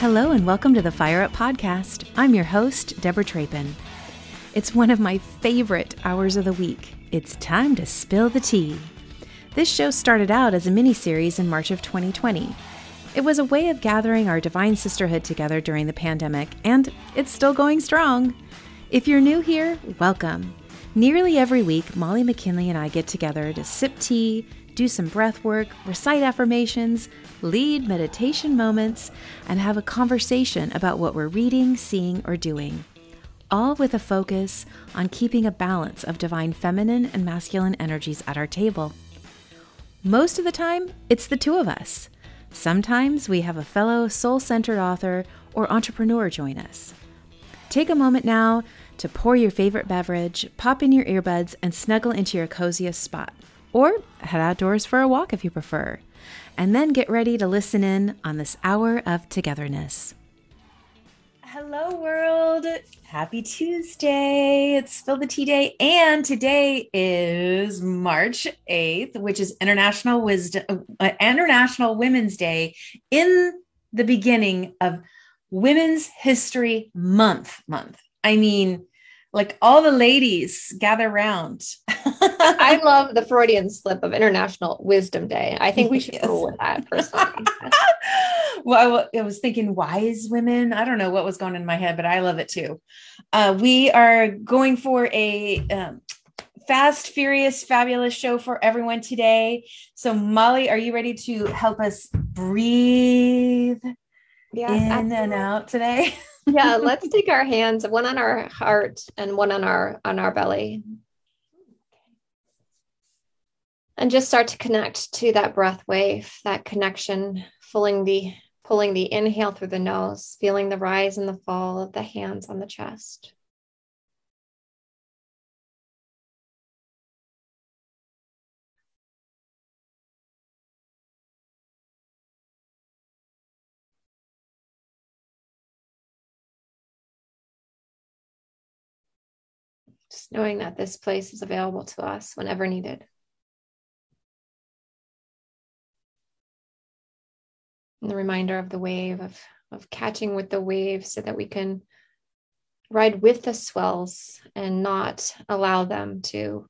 Hello, and welcome to the Fire Up Podcast. I'm your host, Deborah Trapin. It's one of my favorite hours of the week. It's time to spill the tea. This show started out as a mini series in March of 2020. It was a way of gathering our divine sisterhood together during the pandemic, and it's still going strong. If you're new here, welcome. Nearly every week, Molly McKinley and I get together to sip tea, do some breath work, recite affirmations, lead meditation moments, and have a conversation about what we're reading, seeing, or doing. All with a focus on keeping a balance of divine feminine and masculine energies at our table. Most of the time, it's the two of us. Sometimes we have a fellow soul centered author or entrepreneur join us. Take a moment now to pour your favorite beverage, pop in your earbuds, and snuggle into your coziest spot. Or head outdoors for a walk if you prefer. And then get ready to listen in on this hour of togetherness. Hello, world. Happy Tuesday. It's Spill the Tea Day. And today is March 8th, which is International Wisdom, uh, International Women's Day in the beginning of Women's History Month. Month. I mean, like all the ladies gather around. I love the Freudian slip of International Wisdom Day. I think we should yes. with that personally. well, I was thinking wise women. I don't know what was going in my head, but I love it too. Uh, we are going for a um, fast, furious, fabulous show for everyone today. So, Molly, are you ready to help us breathe yes, in absolutely. and out today? yeah, let's take our hands, one on our heart and one on our on our belly. And just start to connect to that breath wave, that connection, pulling the pulling the inhale through the nose, feeling the rise and the fall of the hands on the chest. just knowing that this place is available to us whenever needed. And the reminder of the wave, of, of catching with the wave so that we can ride with the swells and not allow them to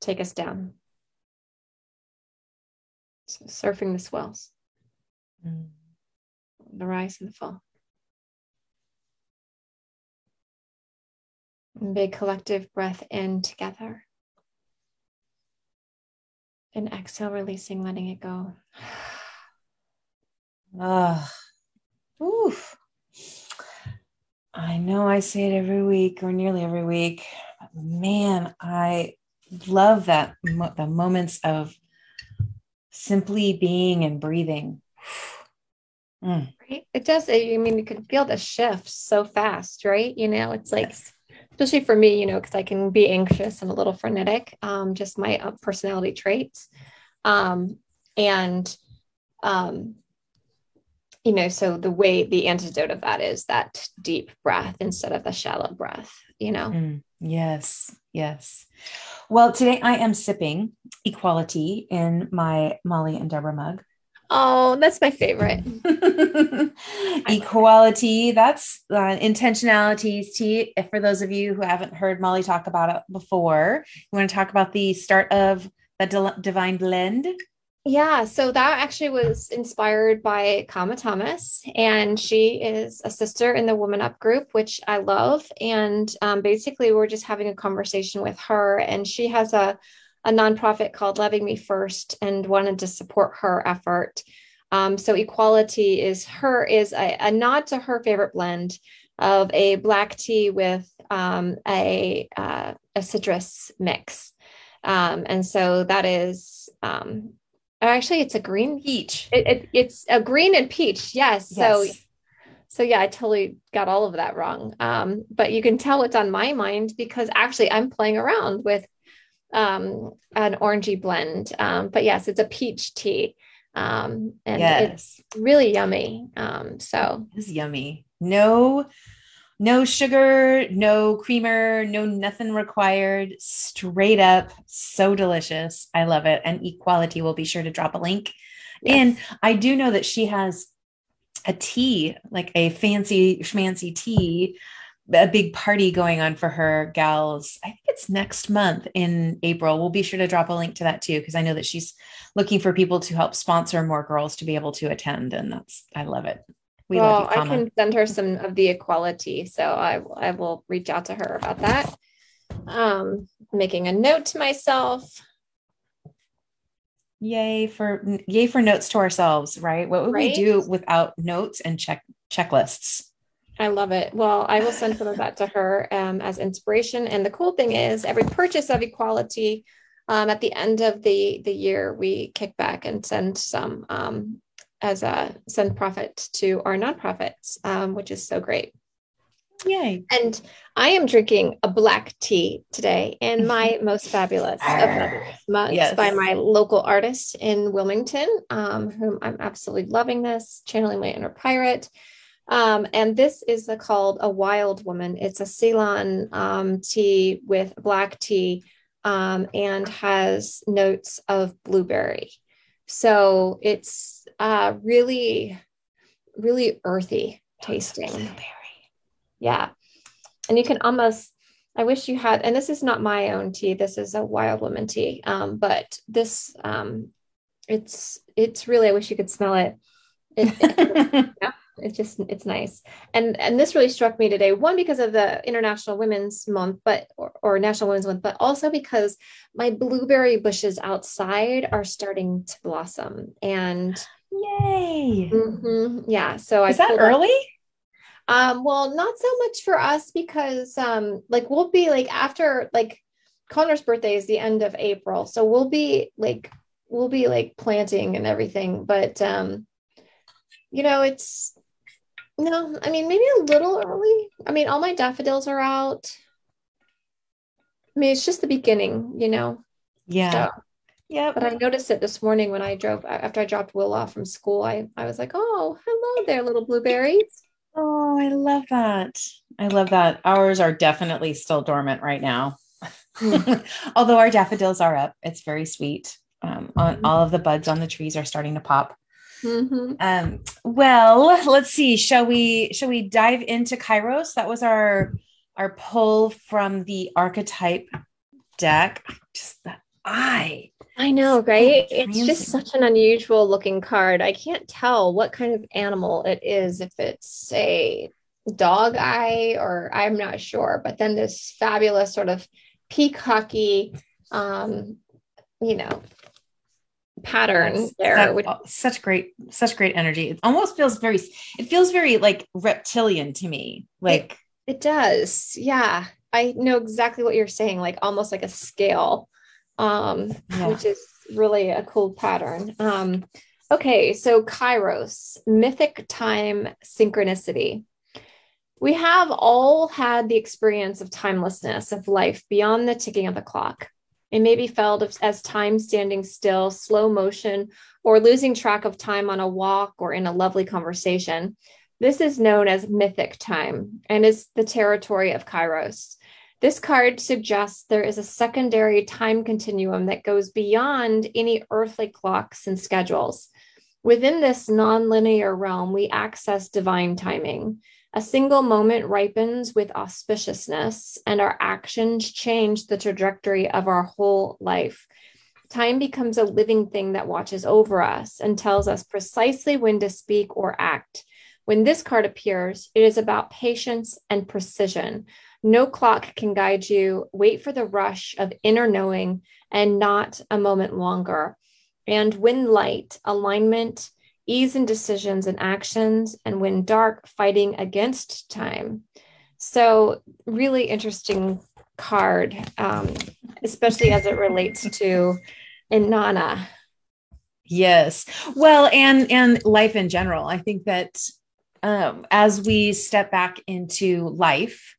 take us down. So surfing the swells, mm. the rise and the fall. Big collective breath in together. And exhale, releasing, letting it go. Ah, oof. I know I say it every week or nearly every week. Man, I love that the moments of simply being and breathing. Mm. Right. It does. I mean, you can feel the shift so fast, right? You know, it's like yes especially for me, you know, because I can be anxious and a little frenetic, um, just my uh, personality traits. Um, and, um, you know, so the way the antidote of that is that deep breath instead of the shallow breath, you know? Mm, yes, yes. Well, today I am sipping equality in my Molly and Deborah mug. Oh, that's my favorite. Equality, that's uh, intentionalities. T. For those of you who haven't heard Molly talk about it before, you want to talk about the start of the Divine Blend? Yeah, so that actually was inspired by Kama Thomas, and she is a sister in the Woman Up group, which I love. And um, basically, we're just having a conversation with her, and she has a a nonprofit called Loving Me First and wanted to support her effort. Um, so equality is her is a, a, nod to her favorite blend of a black tea with um, a uh, a citrus mix, um, and so that is um, actually it's a green peach. It, it, it's a green and peach. Yes. yes. So so yeah, I totally got all of that wrong. Um, but you can tell what's on my mind because actually I'm playing around with um, an orangey blend. Um, but yes, it's a peach tea. Um, and yes. it's really yummy. Um, so it's yummy. No, no sugar, no creamer, no nothing required. Straight up, so delicious. I love it. And Equality will be sure to drop a link. Yes. And I do know that she has a tea, like a fancy schmancy tea, a big party going on for her gals. I think it's next month in April. We'll be sure to drop a link to that too, because I know that she's looking for people to help sponsor more girls to be able to attend. And that's, I love it. We well, you, I can send her some of the equality. So I, I will reach out to her about that. Um, making a note to myself yay for yay for notes to ourselves right what would right? we do without notes and check checklists I love it. Well, I will send some of that to her um, as inspiration. And the cool thing is, every purchase of equality, um, at the end of the the year, we kick back and send some um, as a send profit to our nonprofits, um, which is so great. Yay. And I am drinking a black tea today in my most fabulous of mugs yes. by my local artist in Wilmington, um, whom I'm absolutely loving this, channeling my inner pirate. Um, and this is a, called a wild woman. It's a Ceylon um, tea with black tea um, and has notes of blueberry. So it's uh, really, really earthy tasting. Blueberry yeah. And you can almost, I wish you had, and this is not my own tea. This is a wild woman tea. Um, but this, um, it's, it's really, I wish you could smell it. It, it yeah, it's just, it's nice. And, and this really struck me today, one, because of the international women's month, but, or, or national women's month, but also because my blueberry bushes outside are starting to blossom and yay. Mm-hmm, yeah. So is I that early? Up, um, well, not so much for us because um, like we'll be like after like Connor's birthday is the end of April. So we'll be like we'll be like planting and everything. But um, you know, it's no, I mean maybe a little early. I mean, all my daffodils are out. I mean, it's just the beginning, you know. Yeah. So, yeah. But I noticed it this morning when I drove after I dropped Will off from school. I, I was like, oh, hello there, little blueberries. Oh, I love that. I love that. Ours are definitely still dormant right now. Although our daffodils are up, it's very sweet. Um, on, mm-hmm. all of the buds on the trees are starting to pop. Mm-hmm. Um, well, let's see. Shall we? Shall we dive into Kairos? That was our our pull from the archetype deck. Just the eye. I know, right? it's just such an unusual looking card. I can't tell what kind of animal it is, if it's a dog eye or I'm not sure. But then this fabulous sort of peacocky, um, you know, pattern That's, there. That, which, such great, such great energy. It almost feels very, it feels very like reptilian to me. Like it, it does. Yeah. I know exactly what you're saying, like almost like a scale um, yeah. which is really a cool pattern. Um, okay, so Kairos, mythic time synchronicity. We have all had the experience of timelessness of life beyond the ticking of the clock. It may be felt as time standing still, slow motion, or losing track of time on a walk or in a lovely conversation. This is known as mythic time and is the territory of Kairos. This card suggests there is a secondary time continuum that goes beyond any earthly clocks and schedules. Within this nonlinear realm, we access divine timing. A single moment ripens with auspiciousness, and our actions change the trajectory of our whole life. Time becomes a living thing that watches over us and tells us precisely when to speak or act. When this card appears, it is about patience and precision no clock can guide you. Wait for the rush of inner knowing and not a moment longer. And when light, alignment, ease in decisions and actions, and when dark, fighting against time. So, really interesting card, um, especially as it relates to Inanna. Yes. Well, and and life in general. I think that um, as we step back into life,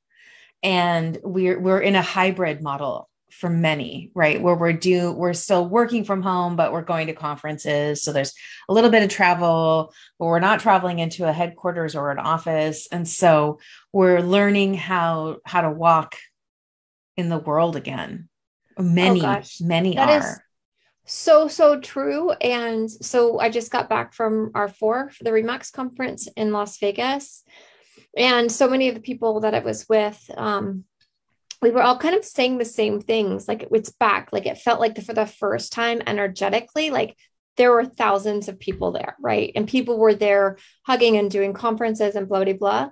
and we're we're in a hybrid model for many right? Where we're do we're still working from home but we're going to conferences. So there's a little bit of travel but we're not traveling into a headquarters or an office. And so we're learning how how to walk in the world again. Many oh many that are. is, So, so true. And so I just got back from our four for the Remax conference in Las Vegas. And so many of the people that I was with, um, we were all kind of saying the same things. Like it's back. Like it felt like the, for the first time energetically, like there were thousands of people there, right? And people were there hugging and doing conferences and blah, blah, blah.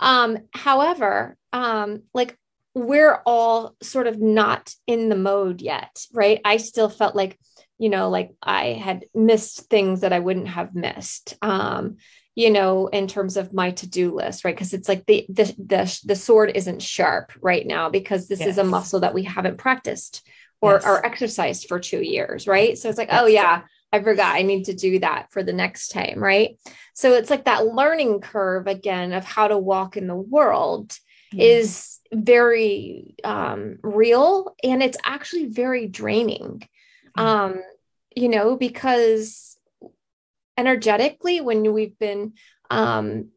Um, however, um, like we're all sort of not in the mode yet, right? I still felt like, you know, like I had missed things that I wouldn't have missed. Um, you know, in terms of my to-do list, right? Because it's like the, the the the sword isn't sharp right now because this yes. is a muscle that we haven't practiced or yes. or exercised for two years, right? So it's like, yes. oh yeah, I forgot I need to do that for the next time, right? So it's like that learning curve again of how to walk in the world is very um, real and it's actually very draining. Mm-hmm. Um, you know, because energetically, when we've been um,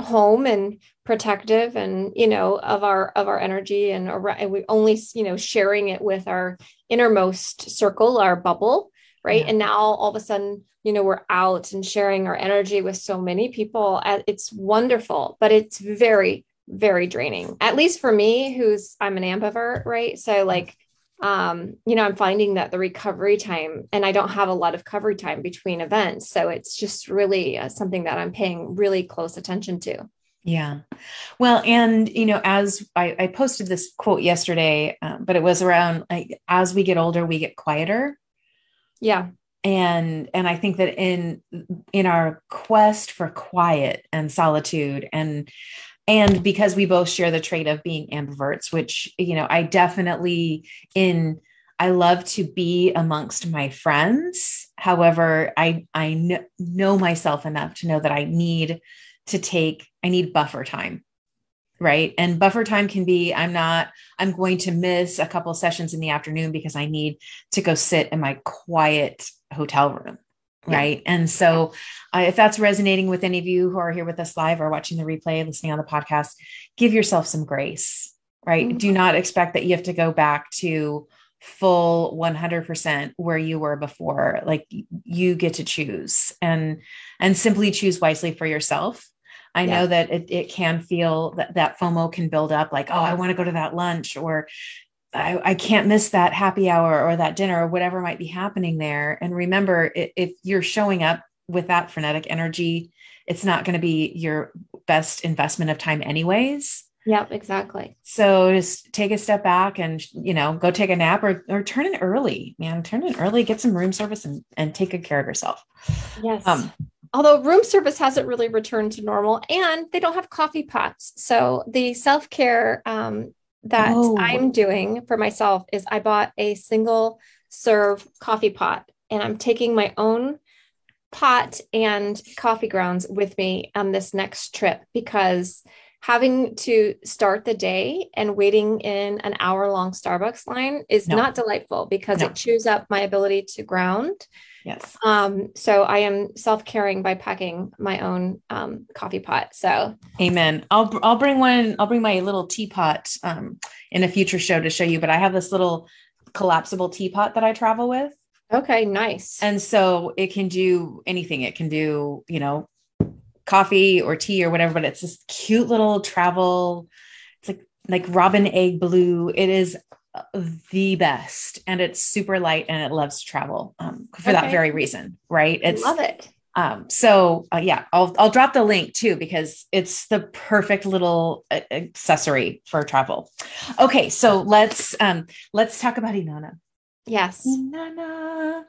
home and protective and you know of our of our energy and, and we only you know sharing it with our innermost circle our bubble right? Yeah. and now all of a sudden you know we're out and sharing our energy with so many people. It's wonderful but it's very very draining at least for me who's i'm an ambivert right? So like um you know i'm finding that the recovery time and i don't have a lot of recovery time between events so it's just really uh, something that i'm paying really close attention to yeah. Well, and you know, as I, I posted this quote yesterday, um, but it was around like as we get older, we get quieter. Yeah. And and I think that in in our quest for quiet and solitude and and because we both share the trait of being ambiverts which you know i definitely in i love to be amongst my friends. However i i kn- know myself enough to know that i need to take i need buffer time right? And buffer time can be i'm not i'm going to miss a couple sessions in the afternoon because i need to go sit in my quiet hotel room right? And so uh, if that's resonating with any of you who are here with us live or watching the replay listening on the podcast give yourself some grace right? Mm-hmm. do not expect that you have to go back to full 100% where you were before. Like you get to choose and and simply choose wisely for yourself. I yeah. know that it, it can feel that that FOMO can build up like, oh, I want to go to that lunch or I, I, can't miss that happy hour or that dinner or whatever might be happening there. And remember, if you're showing up with that frenetic energy, it's not going to be your best investment of time, anyways. Yep, exactly. So just take a step back and you know go take a nap or or turn in early, man. Turn in early, get some room service, and and take good care of yourself. Yes. Um, Although room service hasn't really returned to normal, and they don't have coffee pots, so the self care um, that oh. I'm doing for myself is I bought a single serve coffee pot and I'm taking my own pot and coffee grounds with me on this next trip because having to start the day and waiting in an hour long Starbucks line is no. not delightful because no. it chews up my ability to ground. Yes. Um, so I am self-caring by packing my own um, coffee pot. So Amen. I'll I'll bring one, I'll bring my little teapot um, in a future show to show you, but I have this little collapsible teapot that I travel with. Okay, nice. And so it can do anything. It can do, you know, coffee or tea or whatever, but it's this cute little travel. It's like like robin egg blue. It is the best and it's super light and it loves to travel um, for okay. that very reason right it's love it um, so uh, yeah I'll, I'll drop the link too because it's the perfect little uh, accessory for travel okay so let's um let's talk about inanna yes inanna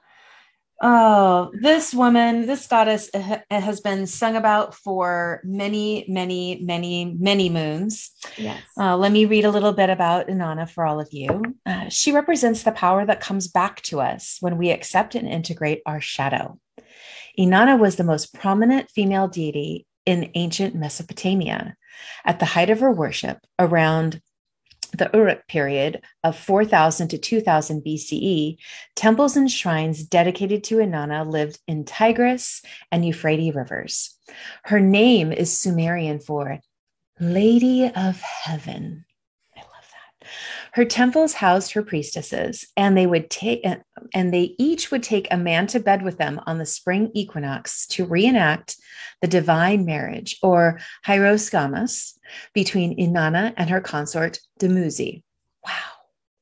Oh, this woman, this goddess has been sung about for many, many, many, many moons. Yes. Uh, let me read a little bit about Inanna for all of you. Uh, she represents the power that comes back to us when we accept and integrate our shadow. Inanna was the most prominent female deity in ancient Mesopotamia. At the height of her worship, around the Uruk period of 4000 to 2000 BCE, temples and shrines dedicated to Inanna lived in Tigris and Euphrates rivers. Her name is Sumerian for Lady of Heaven. I love that. Her temples housed her priestesses, and they would take and they each would take a man to bed with them on the spring equinox to reenact the divine marriage or hieros gamos between Inanna and her consort Dumuzi. Wow.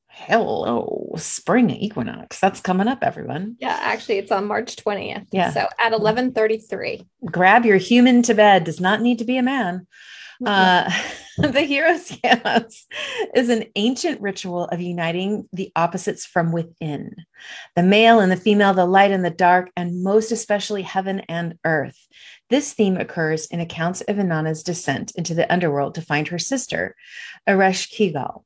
Hello, spring equinox. That's coming up, everyone. Yeah, actually, it's on March 20th. Yeah. So at 11:33. Grab your human to bed. Does not need to be a man. Uh, the hieros gamos is an ancient ritual of uniting the opposites from within the male and the female, the light and the dark, and most especially heaven and earth. This theme occurs in accounts of Inanna's descent into the underworld to find her sister, Ereshkigal.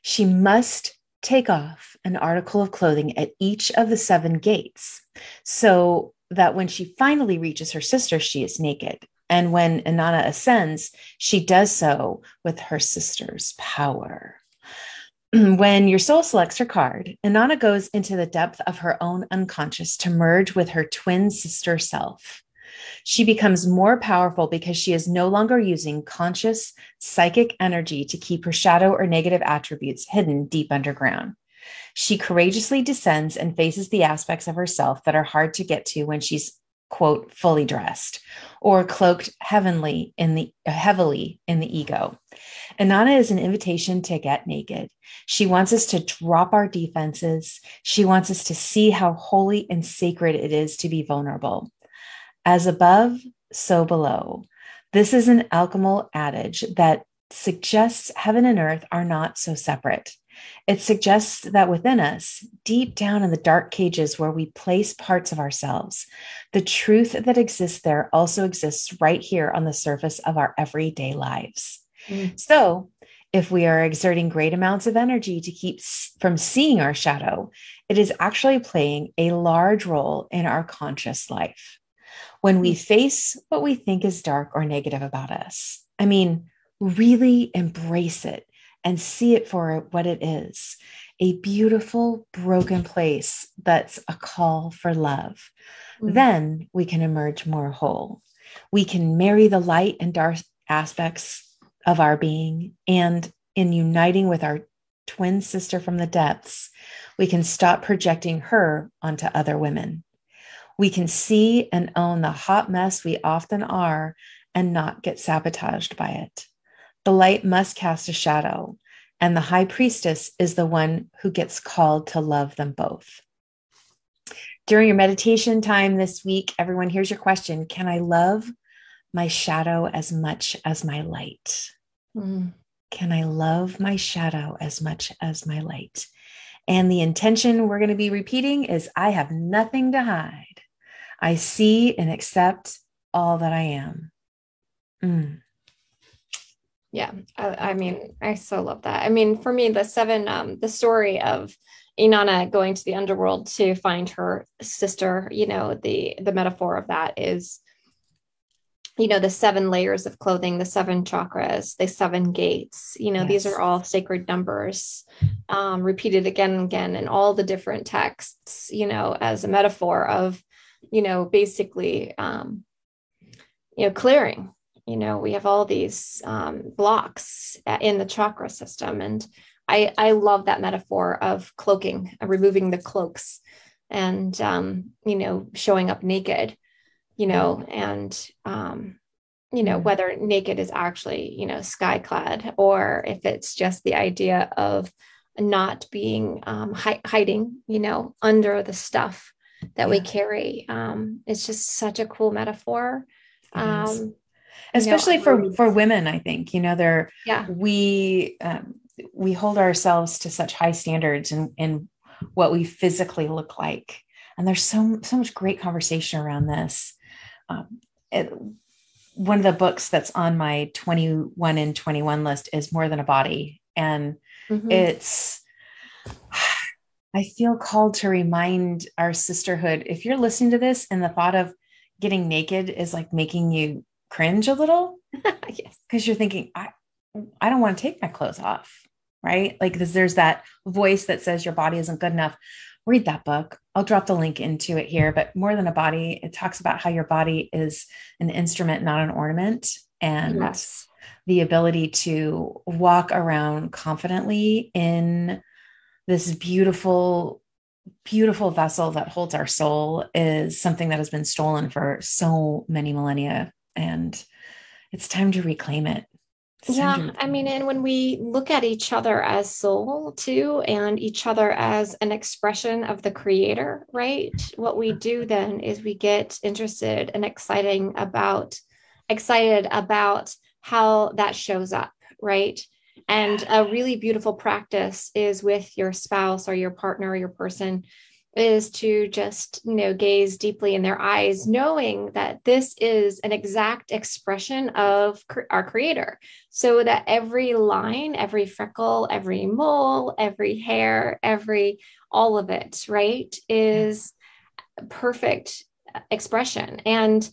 She must take off an article of clothing at each of the seven gates so that when she finally reaches her sister, she is naked. And when Inanna ascends, she does so with her sister's power. when your soul selects her card, Inanna goes into the depth of her own unconscious to merge with her twin sister self. She becomes more powerful because she is no longer using conscious psychic energy to keep her shadow or negative attributes hidden deep underground. She courageously descends and faces the aspects of herself that are hard to get to when she's quote fully dressed or cloaked heavenly in the heavily in the ego. Inanna is an invitation to get naked. She wants us to drop our defenses. She wants us to see how holy and sacred it is to be vulnerable. As above so below. This is an alchemical adage that suggests heaven and earth are not so separate it suggests that within us, deep down in the dark cages where we place parts of ourselves, the truth that exists there also exists right here on the surface of our everyday lives. Mm. So, if we are exerting great amounts of energy to keep from seeing our shadow, it is actually playing a large role in our conscious life. When we mm. face what we think is dark or negative about us, I mean, really embrace it and see it for what it is a beautiful, broken place that's a call for love. Mm-hmm. Then we can emerge more whole. We can marry the light and dark aspects of our being. And in uniting with our twin sister from the depths, we can stop projecting her onto other women. We can see and own the hot mess we often are and not get sabotaged by it. The light must cast a shadow, and the high priestess is the one who gets called to love them both. During your meditation time this week, everyone, here's your question Can I love my shadow as much as my light? Mm. Can I love my shadow as much as my light? And the intention we're going to be repeating is I have nothing to hide. I see and accept all that I am. Mm yeah I, I, mean i so love that i mean for me the seven um the story of inanna going to the underworld to find her sister you know the the metaphor of that is you know the seven layers of clothing the seven chakras the seven gates you know yes. these are all sacred numbers um, repeated again and again in all the different texts you know as a metaphor of you know basically um, you know clearing you know we have all these um, blocks in the chakra system. And i i love that metaphor of cloaking removing the cloaks and um, you know showing up naked you know and um, you know whether naked is actually you know sky clad or if it's just the idea of not being um, hi- hiding you know under the stuff that yeah. we carry. Um, it's just such a cool metaphor. Um, especially for for women i think you know they're yeah. we um, we hold ourselves to such high standards in in what we physically look like. And there's so so much great conversation around this. Um, it, one of the books that's on my 21 and 21 list is more than a body. And mm-hmm. it's i feel called to remind our sisterhood if you're listening to this and the thought of getting naked is like making you cringe a little. yes. Because you're thinking, I, I don't want to take my clothes off. Right. Like, because there's that voice that says your body isn't good enough. Read that book. I'll drop the link into it here. But more than a body, it talks about how your body is an instrument, not an ornament. And yes. the ability to walk around confidently in this beautiful beautiful vessel that holds our soul is something that has been stolen for so many millennia and it's time to reclaim it. Yeah i mean and when we look at each other as soul too and each other as an expression of the creator right? What we do then is we get interested and exciting about excited about how that shows up right? And a really beautiful practice is with your spouse or your partner or your person is to just you know gaze deeply in their eyes knowing that this is an exact expression of our creator. So that every line every freckle every mole every hair every all of it right is perfect expression. And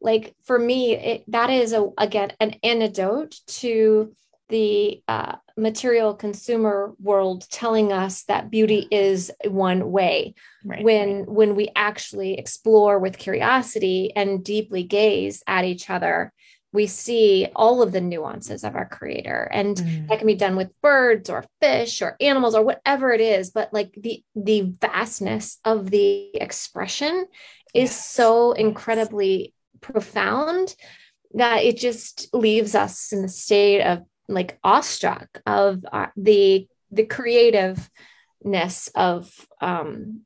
like for me it, that is a again an antidote to the uh, material consumer world telling us that beauty is one way right, when right. when we actually explore with curiosity and deeply gaze at each other we see all of the nuances of our creator and mm. that can be done with birds or fish or animals or whatever it is but like the the vastness of the expression is yes. so incredibly profound that it just leaves us in the state of like awestruck of uh, the the creativeness of um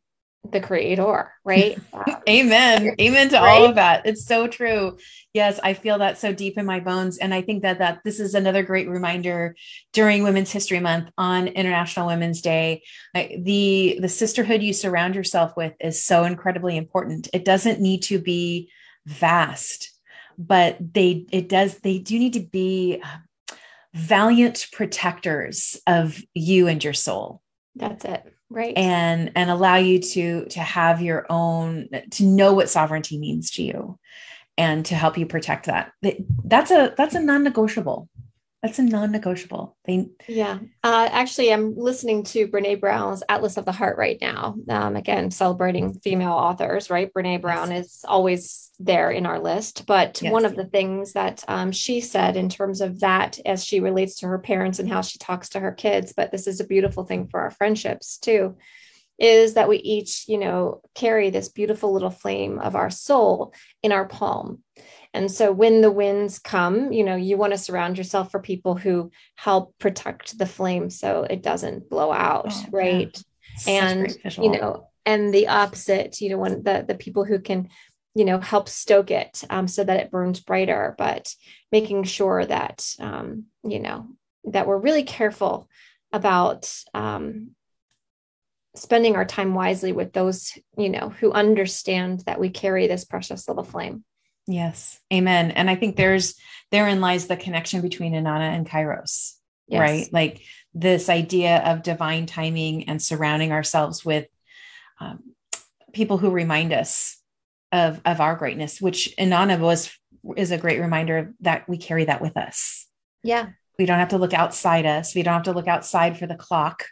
the creator right? Amen. Amen to right? all of that. It's so true. Yes i feel that so deep in my bones and i think that that this is another great reminder during women's history month on international women's day. The the sisterhood you surround yourself with is so incredibly important. It doesn't need to be vast but they it does they do need to be valiant protectors of you and your soul. That's it. Right. And and allow you to to have your own to know what sovereignty means to you and to help you protect that. That's a that's a non-negotiable that's a non-negotiable thing. Yeah. Uh, actually, I'm listening to Brene Brown's Atlas of the Heart right now. Um, again, celebrating female authors, right? Brene Brown yes. is always there in our list. But yes. one of the things that um, she said in terms of that, as she relates to her parents and how she talks to her kids, but this is a beautiful thing for our friendships too, is that we each, you know, carry this beautiful little flame of our soul in our palm. And so when the winds come, you know, you want to surround yourself for people who help protect the flame so it doesn't blow out, oh, right? And you know, and the opposite, you know, when the the people who can you know help stoke it um, so that it burns brighter but making sure that um, you know that we're really careful about um, spending our time wisely with those you know who understand that we carry this precious little flame Yes. Amen. And I think there's therein lies the connection between Inanna and Kairos, yes. right? Like this idea of divine timing and surrounding ourselves with um, people who remind us of of our greatness, which Inanna was is a great reminder that we carry that with us. Yeah. We don't have to look outside us. We don't have to look outside for the clock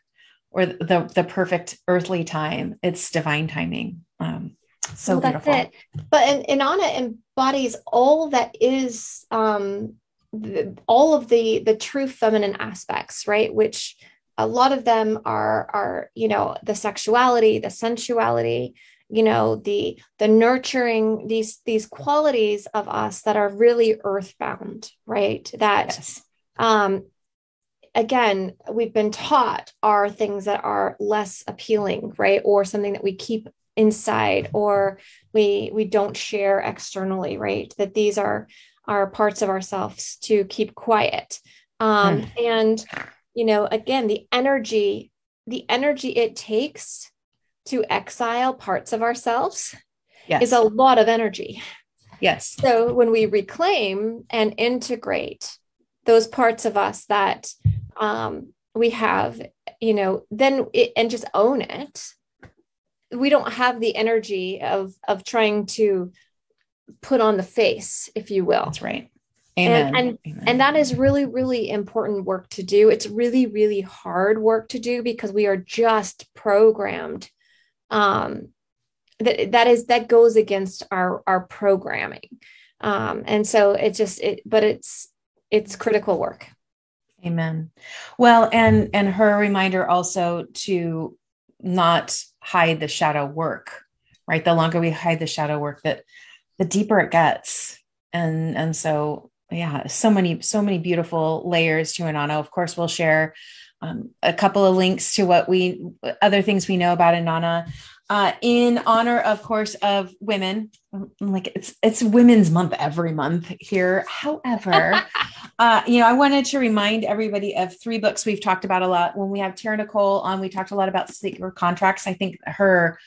or the the perfect earthly time. It's divine timing. Um, so well, that's beautiful. it. But and Inanna embodies all that is um, the, all of the the true feminine aspects, right? Which a lot of them are are you know the sexuality, the sensuality, you know the the nurturing these these qualities of us that are really earthbound, right? That yes. um, again we've been taught are things that are less appealing right or something that we keep inside or we we don't share externally right that these are are parts of ourselves to keep quiet um mm. and you know again the energy the energy it takes to exile parts of ourselves yes. is a lot of energy yes so when we reclaim and integrate those parts of us that um, we have you know then it, and just own it we don't have the energy of of trying to put on the face if you will that's right Amen. And, and, Amen. and that is really, really important work to do. It's really, really hard work to do because we are just programmed. Um, that that is that goes against our our programming. Um, and so it just it, but it's it's critical work. Amen. Well, and and her reminder also to not hide the shadow work, right? The longer we hide the shadow work, that the deeper it gets. And and so yeah, so many, so many beautiful layers to Inanna. Of course, we'll share um, a couple of links to what we other things we know about Inanna. Uh, in honor, of course, of women. Like it's it's Women's Month every month here. However, uh, you know, I wanted to remind everybody of three books we've talked about a lot. When we have Tara Nicole on, we talked a lot about sacred contracts. I think her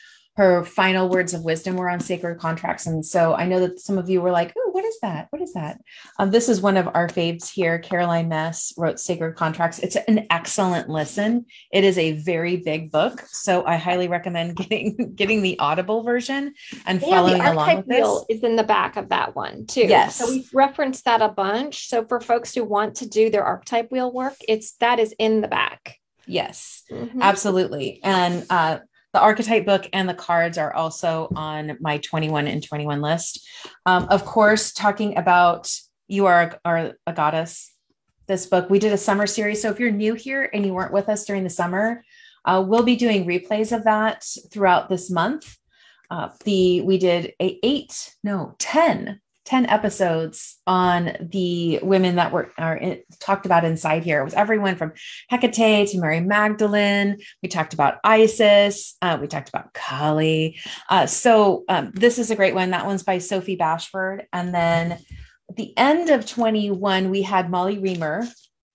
her final words of wisdom were on sacred contracts. And so I know that some of you were like, oh, what is that? What is that? Um, this is one of our faves here. Caroline Myss wrote Sacred Contracts. It's an excellent listen. It is a very big book. So I highly recommend getting getting the audible version and yeah, following along with this. is in the back of that one too. Yes. So we've referenced that a bunch. So for folks who want to do their archetype wheel work, it's that is in the back. Yes, mm-hmm. absolutely. And uh, the archetype book and the cards are also on my 21 and 21 list. Um, of course, talking about You Are, are a Goddess, this book, we did a summer series. So if you're new here and you weren't with us during the summer, uh, we'll be doing replays of that throughout this month. Uh, the we did a eight, no, 10 10 episodes on the women that were are in, talked about inside here. It was everyone from Hecate to Mary Magdalene. We talked about Isis. Uh, we talked about Kali. Uh, so um, this is a great one. That one's by Sophie Bashford. And then at the end of 21, we had Molly Remer.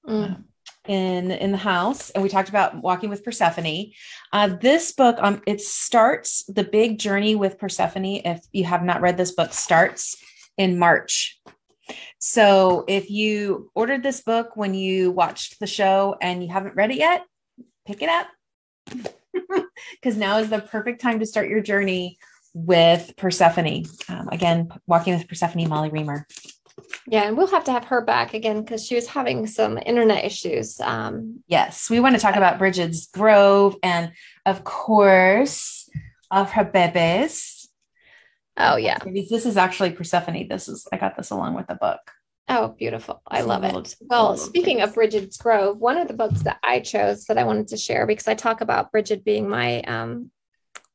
Mm. in in the house and we talked about walking with persephone uh, this book um, it starts the big journey with persephone if you have not read this book starts in March. So if you ordered this book when you watched the show and you haven't read it yet, pick it up because now is the perfect time to start your journey with Persephone. Um, again, walking with Persephone, Molly Remer. Yeah, and we'll have to have her back again because she was having some internet issues. Um, yes, we want to talk about Bridget's Grove and, of course, of her babies. Oh yeah. This is actually Persephone. This is I got this along with the book. Oh, beautiful. I love it. Well, speaking of Bridget's Grove, one of the books that I chose that I wanted to share because I talk about Bridget being my um,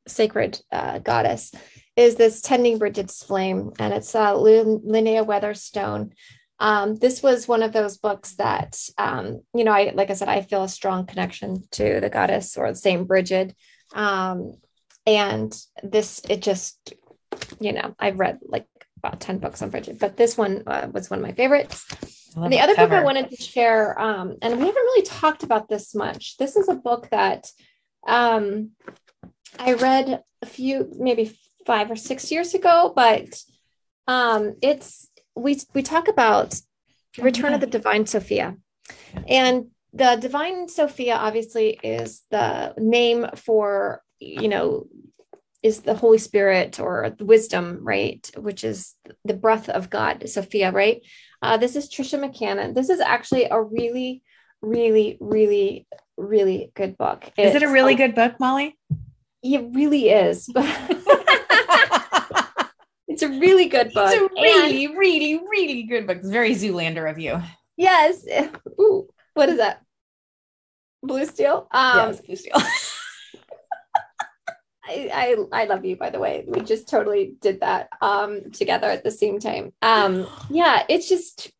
sacred uh, goddess is this Tending Bridget's Flame, and it's uh, Lunaea Weatherstone. Um, this was one of those books that, um, you know, I like I said, I feel a strong connection to the goddess or the same Bridget. Um, and this, it just you know, I've read like about 10 books on Bridget, but this one uh, was one of my favorites. And the other cover. book I wanted to share, um, and we haven't really talked about this much. This is a book that um, I read a few, maybe five or six years ago, but um, it's we we talk about Return of the Divine Sophia, and the Divine Sophia obviously is the name for you know is the Holy Spirit or the wisdom, right? Which is the breath of God, Sophia, right? Uh, this is Tricia McCannon. This is actually a really, really, really, really good book. It's, is it a really good book, Molly? It really is. it's a really good book. It's a really, and, really, really good book. It's very Zoolander of you. Yes. Ooh, what is that? Blue steel? Um, yes, blue steel. I, I, love you by the way. We just totally did that um together at the same time. Um yeah it's just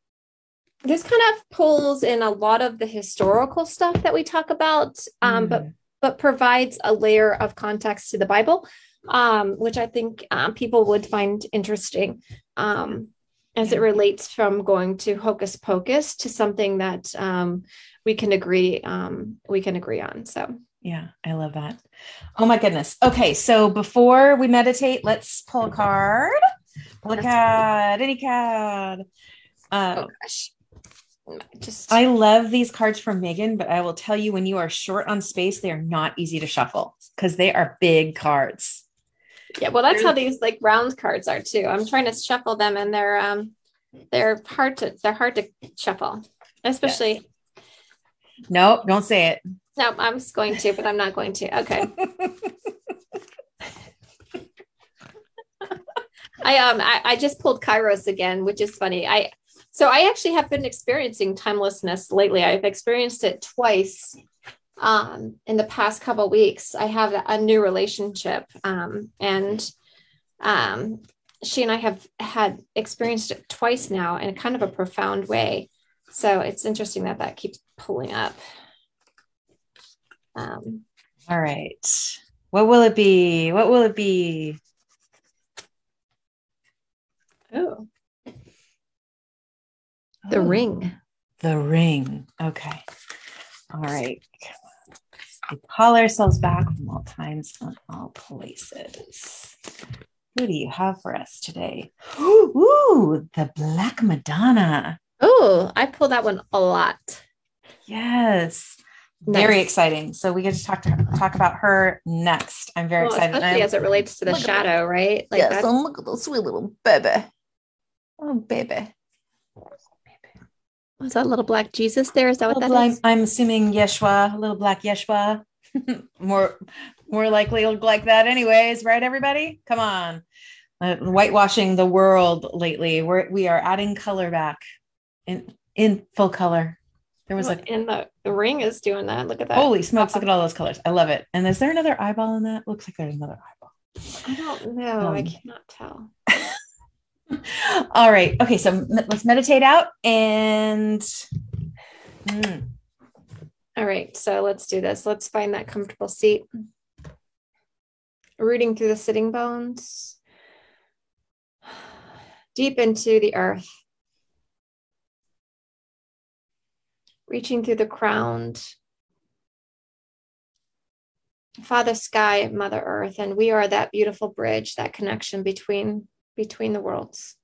this kind of pulls in a lot of the historical stuff that we talk about um mm. but but provides a layer of context to the bible um which i think uh, people would find interesting um as it relates from going to hocus pocus to something that um we can agree um we can agree on so yeah, I love that. Oh my goodness. Okay, so before we meditate, let's pull a card. Pull a card, any card. Uh, oh gosh. Just I love these cards from Megan, but I will tell you when you are short on space, they are not easy to shuffle because they are big cards. Yeah, well, that's how these like round cards are too. I'm trying to shuffle them, and they're um they're hard to they're hard to shuffle, especially. Yes. Nope, don't say it. No, I was going to, but I'm not going to. Okay. I um I, I just pulled Kairos again, which is funny. I So I actually have been experiencing timelessness lately. I've experienced it twice um, in the past couple weeks. I have a new relationship, um, and um, she and I have had experienced it twice now in kind of a profound way. So it's interesting that that keeps pulling up. Um, All right. What will it be? What will it be? Oh. The oh, ring. The ring. Okay. All right. We call ourselves back from all times and all places. Who do you have for us today? Ooh, the Black Madonna. Oh, I pull that one a lot. Yes. Nice. Very exciting. So we get to talk to her, talk about her next. I'm very well, excited. Especially as it relates to the shadow, right? Like yes, and look at the sweet little baby. Oh, baby. Was that little black Jesus there? Is that what that black, is? I'm assuming Yeshua, a little black Yeshua. more more likely look like that anyways, right everybody? Come on. Uh, whitewashing the world lately. We're we are adding color back in in full color. There was like and the, the ring is doing that. Look at that. Holy smokes, look at all those colors. I love it. And is there another eyeball in that? Looks like there's another eyeball. I don't know. Um, I cannot tell. All right. Okay. So let's meditate out and. Mm. All right. So let's do this. Let's find that comfortable seat. Rooting through the sitting bones, deep into the earth. Reaching through the crown. Father Sky, Mother Earth, and we are that beautiful bridge, that connection between between the worlds.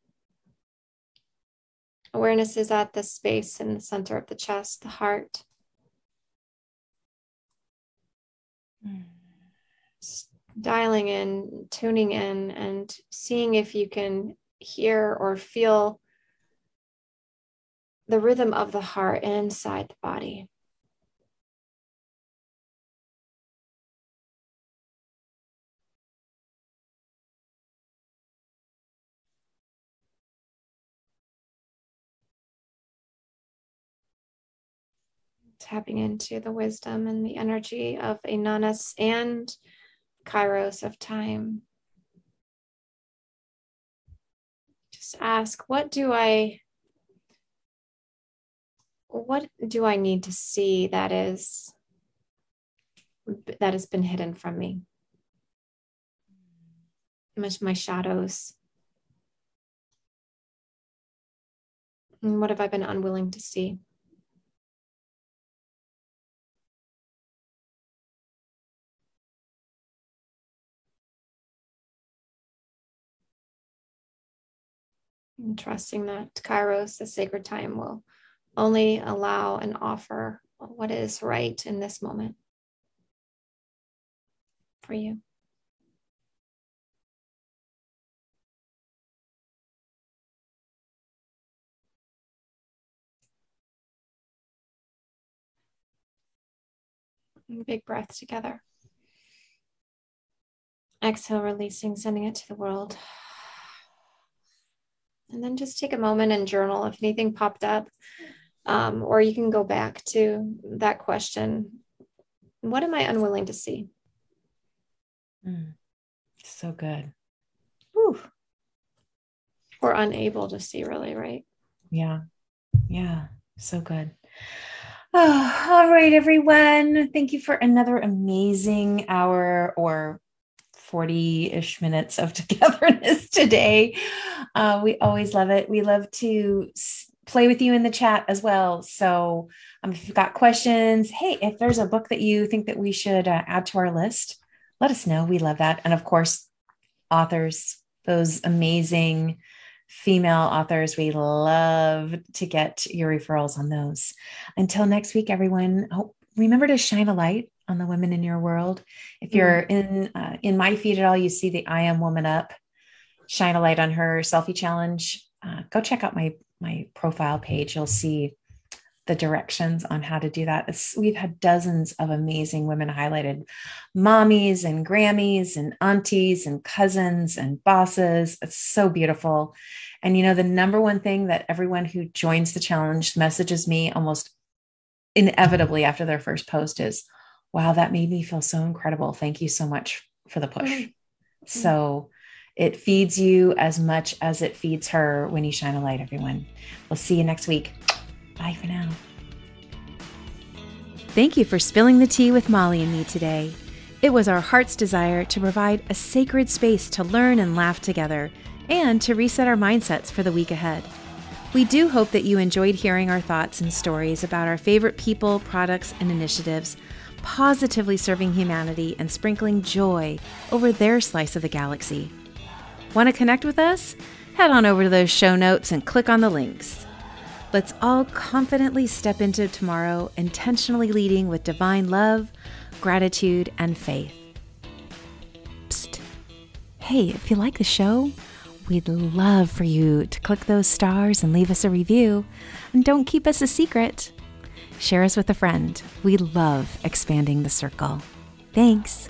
Awareness is at the space in the center of the chest, the heart. Dialing in, tuning in, and seeing if you can hear or feel the rhythm of the heart inside the body. tapping into the wisdom and the energy of Ananas and Kairos of time. Just ask, what do I what do I need to see that is that has been hidden from me? Much my shadows. And what have I been unwilling to see? and trusting that Kairos, the sacred time, will only allow and offer what is right in this moment for you. Big breath together. Exhale, releasing, sending it to the world. And then just take a moment and journal if anything popped up. Um, or you can go back to that question What am I unwilling to see? Mm, so good. Whew. Or unable to see, really, right? Yeah. Yeah. So good. Oh, all right, everyone. Thank you for another amazing hour or 40 ish minutes of togetherness today. Uh, we always love it. We love to play with you in the chat as well. So um, if you've got questions, hey, if there's a book that you think that we should uh, add to our list, let us know. We love that. And of course, authors, those amazing female authors, we love to get your referrals on those. Until next week, everyone, oh, remember to shine a light on the women in your world. If you're mm. in uh, in my feed at all, you see the I am woman up, shine a light on her selfie challenge. Uh, go check out my my profile page. You'll see the directions on how to do that. It's, we've had dozens of amazing women highlighted mommies and Grammys and aunties and cousins and bosses. It's so beautiful. And you know, the number one thing that everyone who joins the challenge messages me almost inevitably after their first post is, wow, that made me feel so incredible. Thank you so much for the push. Mm-hmm. So it feeds you as much as it feeds her when you shine a light, everyone. We'll see you next week. Bye for now. Thank you for spilling the tea with Molly and me today. It was our heart's desire to provide a sacred space to learn and laugh together and to reset our mindsets for the week ahead. We do hope that you enjoyed hearing our thoughts and stories about our favorite people, products, and initiatives, positively serving humanity and sprinkling joy over their slice of the galaxy. Want to connect with us? Head on over to those show notes and click on the links. Let's all confidently step into tomorrow, intentionally leading with divine love, gratitude, and faith. Psst. Hey, if you like the show, we'd love for you to click those stars and leave us a review. And don't keep us a secret. Share us with a friend. We love expanding the circle. Thanks.